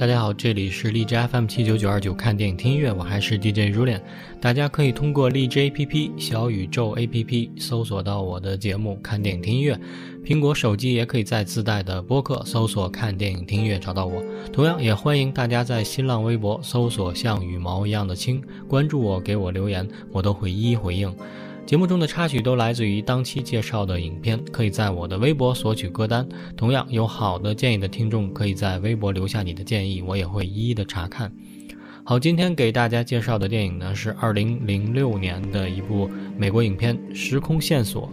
大家好，这里是荔枝 FM 七九九二九看电影听音乐，我还是 DJ Julian。大家可以通过荔枝 APP、小宇宙 APP 搜索到我的节目看电影听音乐。苹果手机也可以在自带的播客搜索看电影听音乐找到我。同样也欢迎大家在新浪微博搜索像羽毛一样的青，关注我，给我留言，我都会一一回应。节目中的插曲都来自于当期介绍的影片，可以在我的微博索取歌单。同样，有好的建议的听众可以在微博留下你的建议，我也会一一的查看。好，今天给大家介绍的电影呢是2006年的一部美国影片《时空线索》，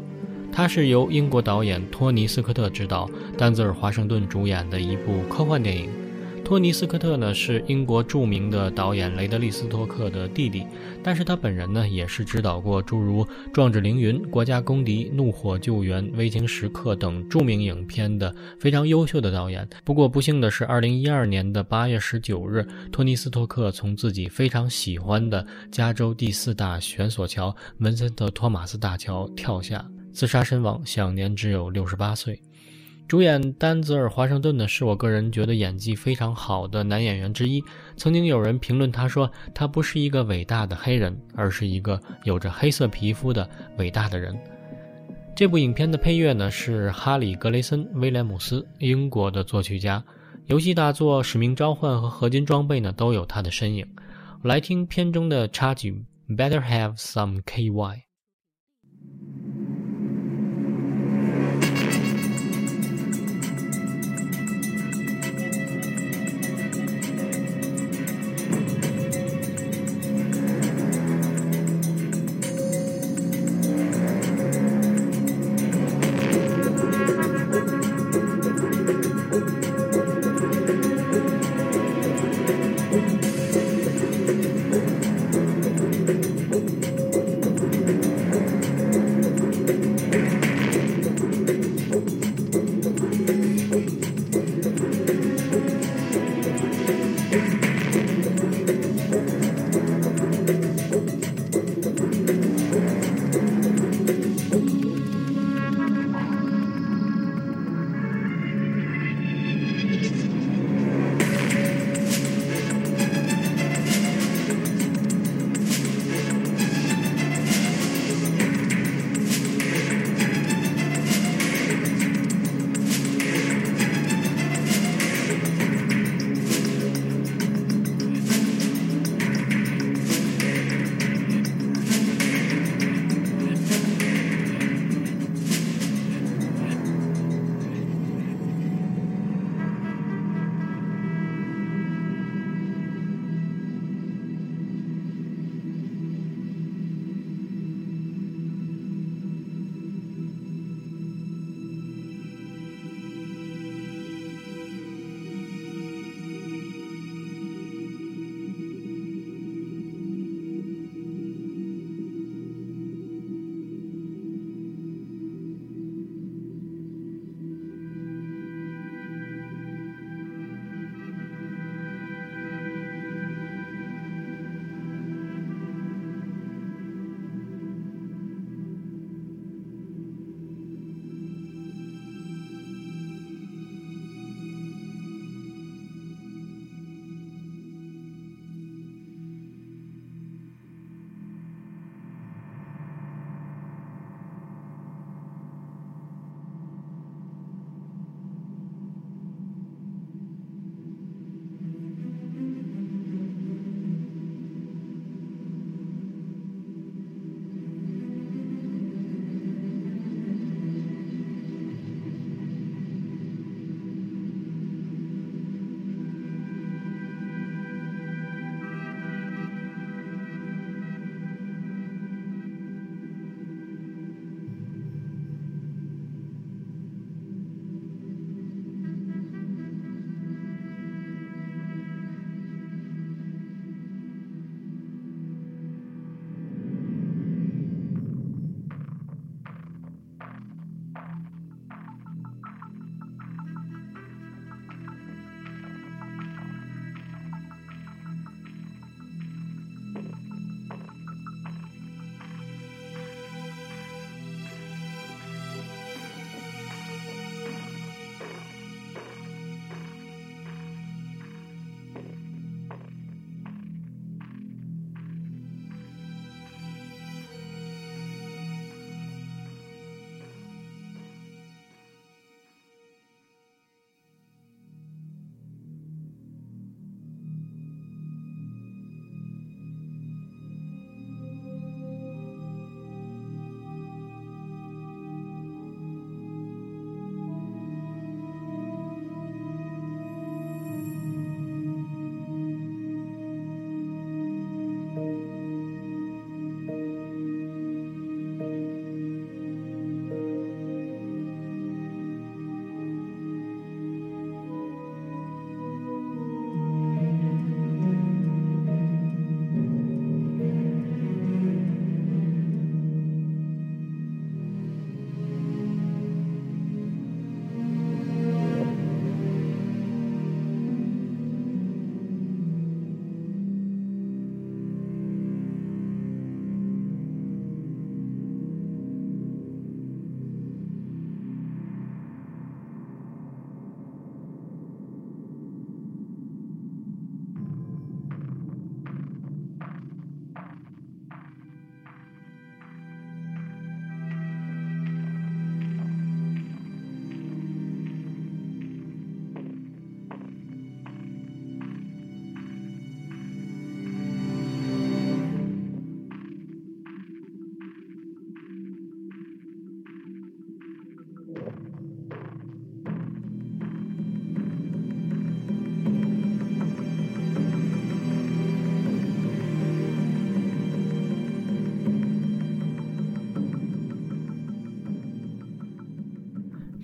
它是由英国导演托尼斯科特执导，丹泽尔华盛顿主演的一部科幻电影。托尼斯科特呢是英国著名的导演雷德利·斯托克的弟弟，但是他本人呢也是指导过诸如《壮志凌云》《国家公敌》《怒火救援》《危情时刻》等著名影片的非常优秀的导演。不过不幸的是，二零一二年的八月十九日，托尼斯托克从自己非常喜欢的加州第四大悬索桥文森特·托马斯大桥跳下，自杀身亡，享年只有六十八岁。主演丹泽尔·华盛顿呢，是我个人觉得演技非常好的男演员之一。曾经有人评论他说，他不是一个伟大的黑人，而是一个有着黑色皮肤的伟大的人。这部影片的配乐呢是哈里·格雷森·威廉姆斯，英国的作曲家。游戏大作《使命召唤》和《合金装备》呢都有他的身影。来听片中的插曲《Better Have Some KY》。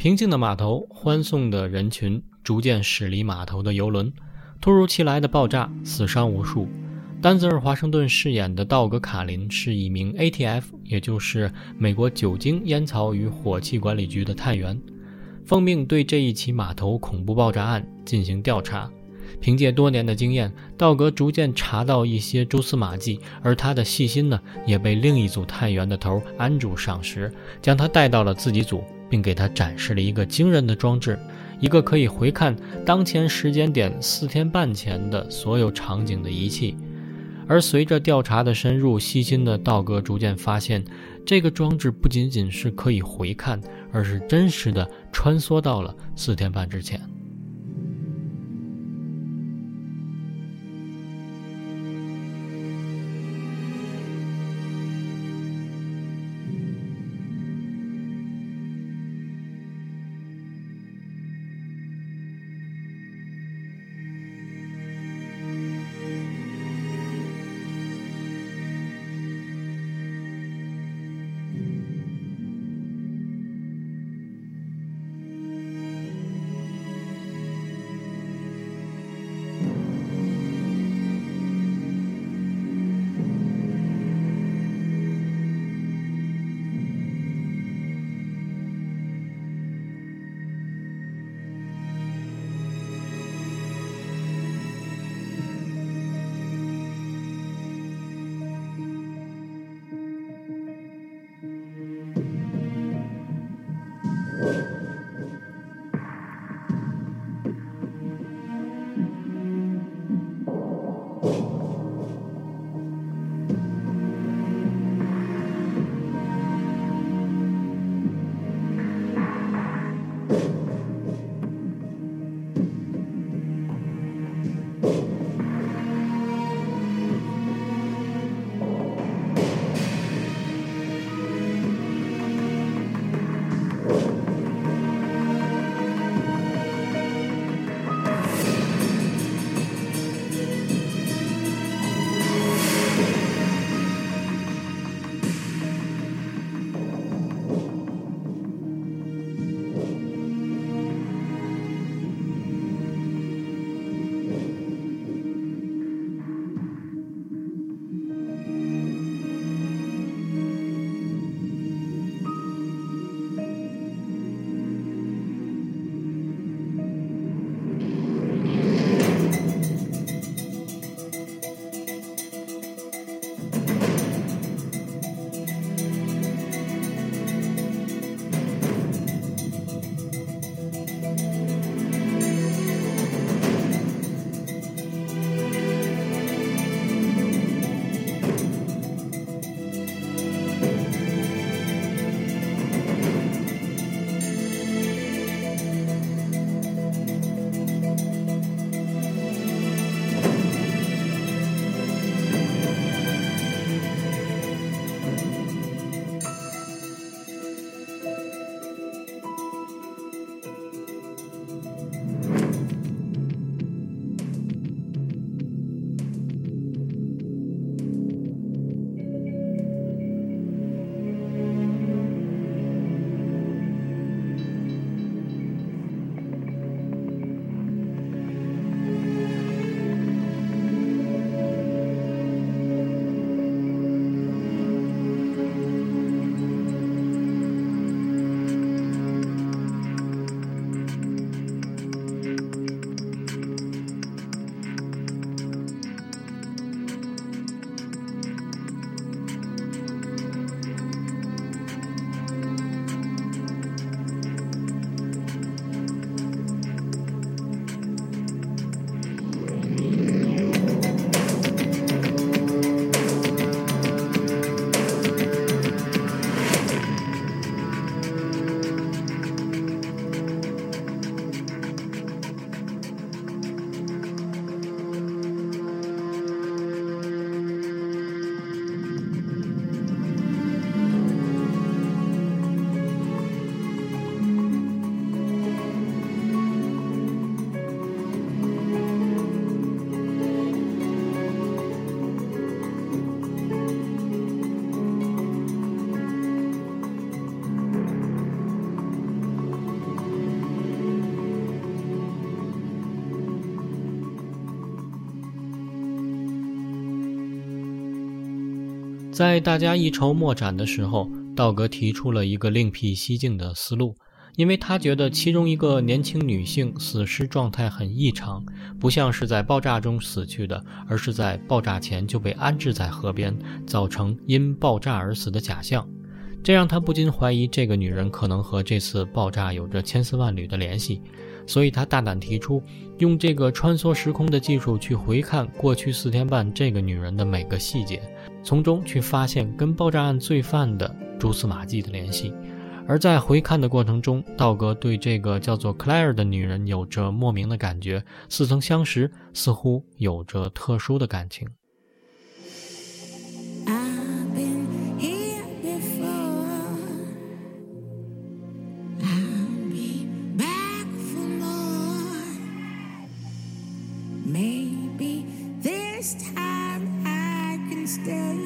平静的码头，欢送的人群，逐渐驶离码头的游轮。突如其来的爆炸，死伤无数。丹泽尔·华盛顿饰演的道格·卡林是一名 ATF，也就是美国酒精、烟草与火器管理局的探员，奉命对这一起码头恐怖爆炸案进行调查。凭借多年的经验，道格逐渐查到一些蛛丝马迹，而他的细心呢，也被另一组探员的头安住赏识，将他带到了自己组，并给他展示了一个惊人的装置，一个可以回看当前时间点四天半前的所有场景的仪器。而随着调查的深入，细心的道格逐渐发现，这个装置不仅仅是可以回看，而是真实的穿梭到了四天半之前。在大家一筹莫展的时候，道格提出了一个另辟蹊径的思路，因为他觉得其中一个年轻女性死尸状态很异常，不像是在爆炸中死去的，而是在爆炸前就被安置在河边，造成因爆炸而死的假象。这让他不禁怀疑，这个女人可能和这次爆炸有着千丝万缕的联系。所以他大胆提出，用这个穿梭时空的技术去回看过去四天半这个女人的每个细节，从中去发现跟爆炸案罪犯的蛛丝马迹的联系。而在回看的过程中，道格对这个叫做克莱尔的女人有着莫名的感觉，似曾相识，似乎有着特殊的感情。stay.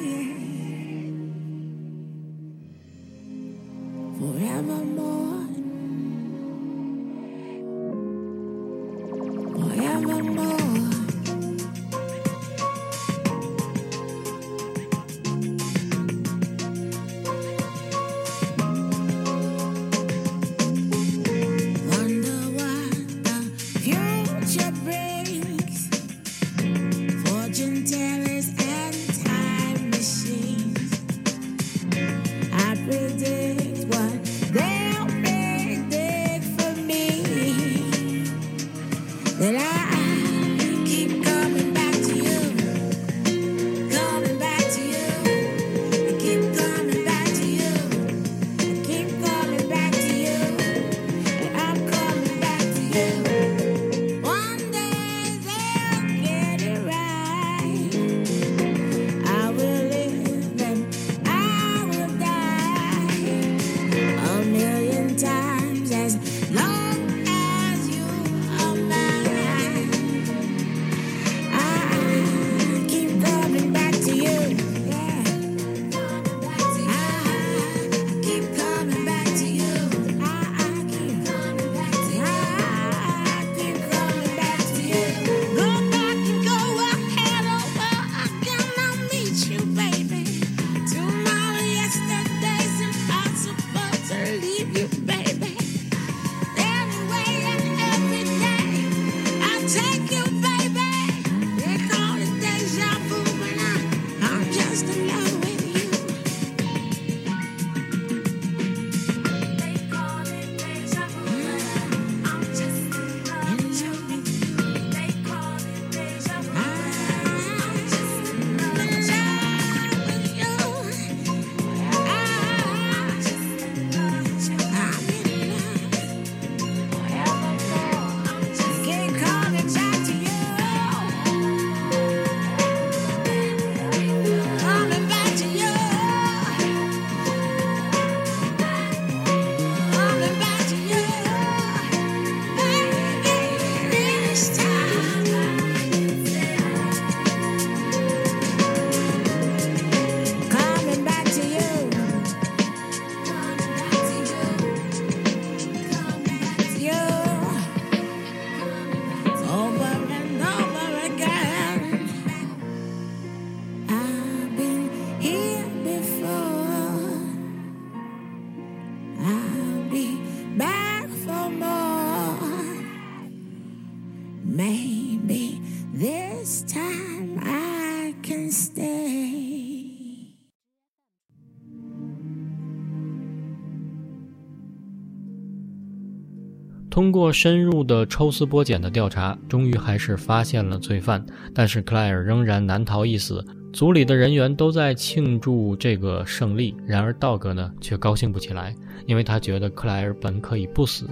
通过深入的抽丝剥茧的调查，终于还是发现了罪犯，但是克莱尔仍然难逃一死。组里的人员都在庆祝这个胜利，然而道格呢却高兴不起来，因为他觉得克莱尔本可以不死，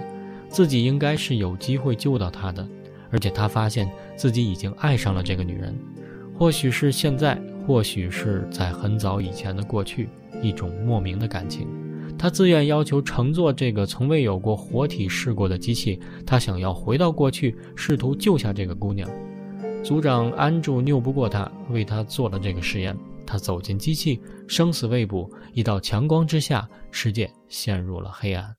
自己应该是有机会救到他的，而且他发现自己已经爱上了这个女人，或许是现在，或许是在很早以前的过去，一种莫名的感情。他自愿要求乘坐这个从未有过活体试过的机器，他想要回到过去，试图救下这个姑娘。组长安住拗不过他，为他做了这个实验。他走进机器，生死未卜。一道强光之下，世界陷入了黑暗。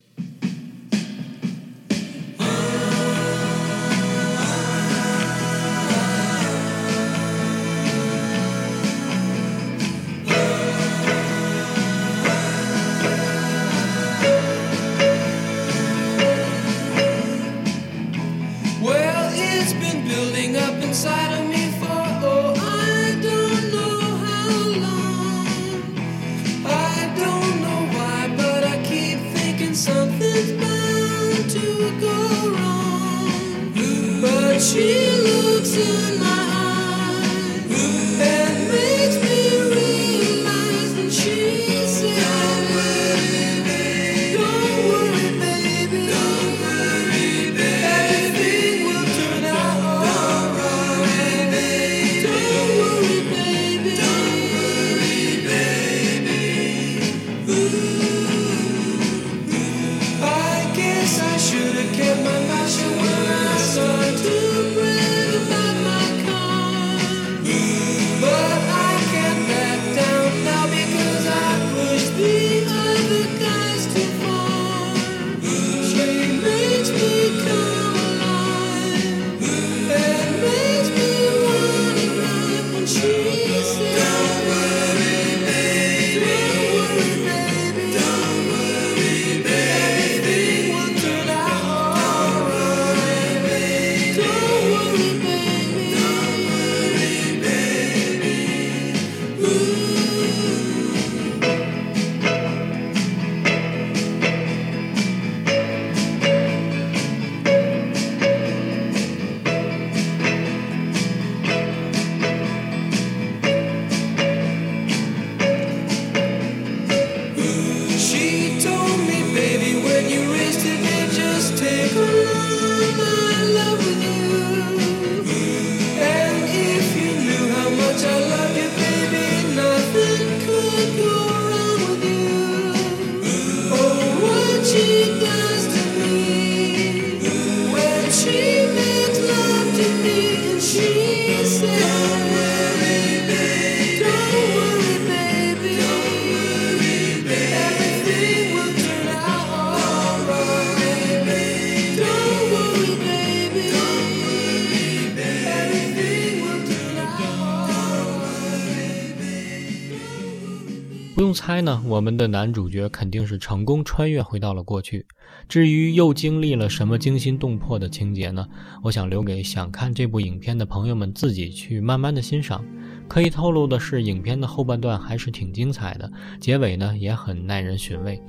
猜呢，我们的男主角肯定是成功穿越回到了过去。至于又经历了什么惊心动魄的情节呢？我想留给想看这部影片的朋友们自己去慢慢的欣赏。可以透露的是，影片的后半段还是挺精彩的，结尾呢也很耐人寻味。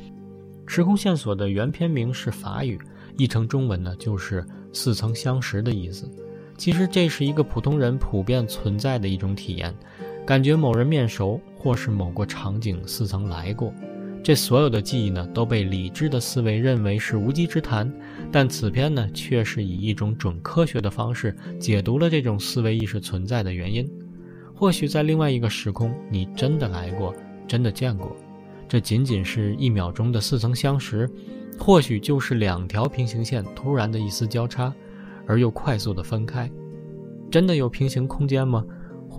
时空线索的原片名是法语，译成中文呢就是似曾相识的意思。其实这是一个普通人普遍存在的一种体验。感觉某人面熟，或是某个场景似曾来过，这所有的记忆呢，都被理智的思维认为是无稽之谈。但此片呢，却是以一种准科学的方式解读了这种思维意识存在的原因。或许在另外一个时空，你真的来过，真的见过，这仅仅是一秒钟的似曾相识，或许就是两条平行线突然的一丝交叉，而又快速的分开。真的有平行空间吗？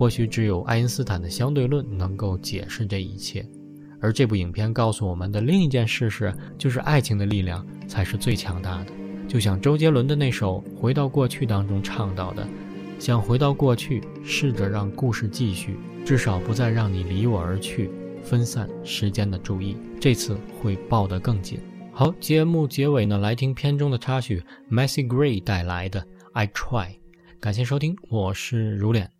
或许只有爱因斯坦的相对论能够解释这一切，而这部影片告诉我们的另一件事是，就是爱情的力量才是最强大的。就像周杰伦的那首《回到过去》当中唱到的：“想回到过去，试着让故事继续，至少不再让你离我而去，分散时间的注意，这次会抱得更紧。”好，节目结尾呢，来听片中的插曲 Macy Gray 带来的《I Try》。感谢收听，我是如脸。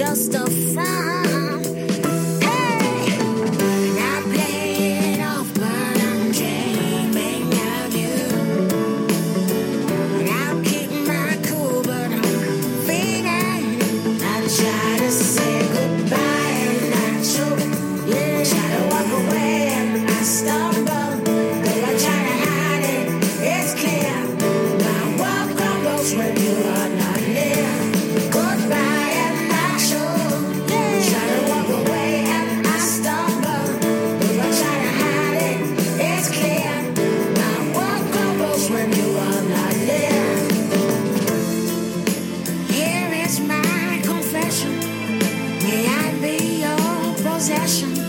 just a front. passion.